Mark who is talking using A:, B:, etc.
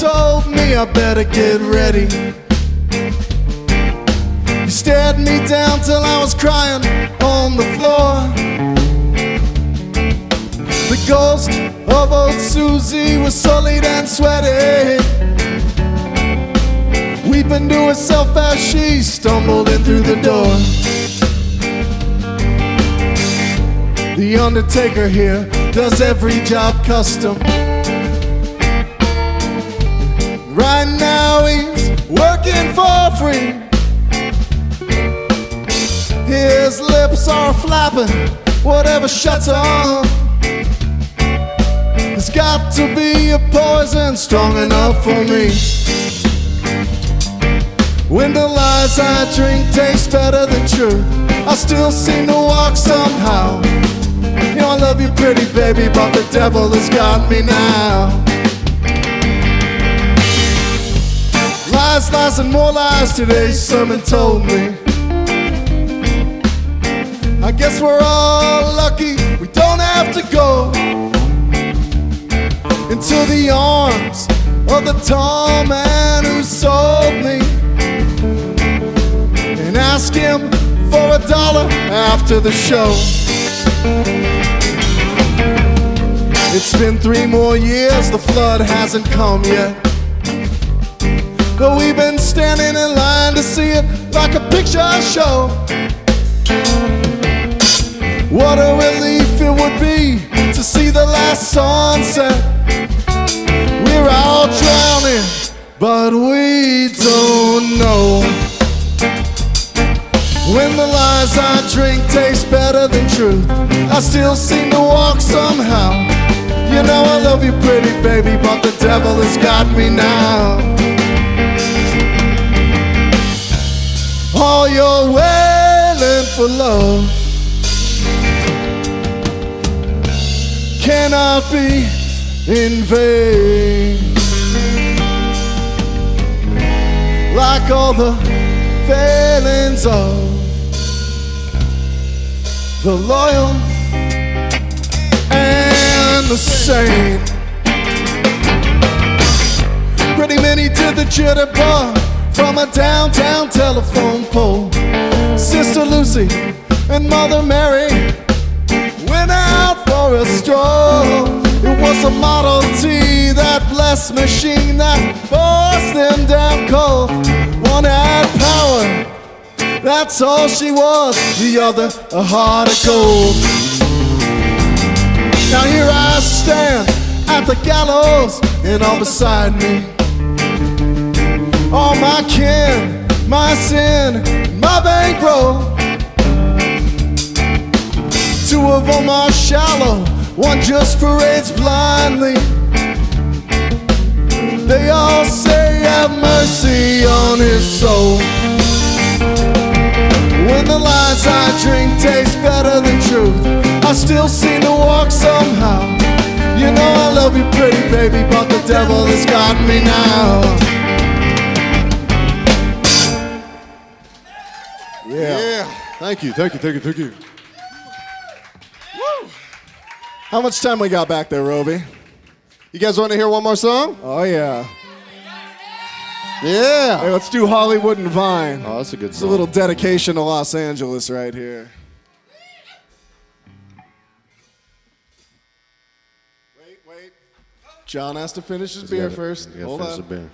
A: told me I better get ready. He stared me down till I was crying on the floor. The ghost of old Susie was sullied and sweaty. Weeping to herself as she stumbled in through the door. The undertaker here does every job custom. Right now he's working for free. His lips are flapping, whatever shuts on. There's got to be a poison strong enough for me. When the lies I drink taste better than truth, I still seem to walk somehow. You know I love you, pretty baby, but the devil has got me now. And more lies today's sermon told me. I guess we're all lucky we don't have to go into the arms of the tall man who sold me and ask him for a dollar after the show. It's been three more years, the flood hasn't come yet. But we've been standing in line to see it like a picture show. What a relief it would be to see the last sunset. We're all drowning, but we don't know. When the lies I drink taste better than truth, I still seem to walk somehow. You know I love you, pretty baby, but the devil has got me now. All your wailing for love cannot be in vain. Like all the failings of the loyal and the sane. Pretty many did the jitterbug from a downtown telephone pole. Sister Lucy and Mother Mary went out for a stroll. It was a Model T, that blessed machine that forced them down cold. One had power, that's all she was. The other, a heart of gold. Now here I stand at the gallows, and all beside me, all my kin, my sin, my bankroll. Two of them are shallow, one just parades blindly. They all say, Have mercy on his soul. When the lies I drink taste better than truth, I still seem to walk somehow. You know I love you, pretty baby, but the devil has got me now.
B: Thank you, thank you, thank you, thank you.
A: How much time we got back there, Roby?
B: You guys want to hear one more song?
A: Oh yeah.
B: Yeah.
A: Hey, let's do Hollywood and Vine.
B: Oh, that's a good song.
A: It's a little dedication to Los Angeles right here. Wait, wait. John has to finish his beer
B: gotta-
A: first. Hold on.
B: the beer.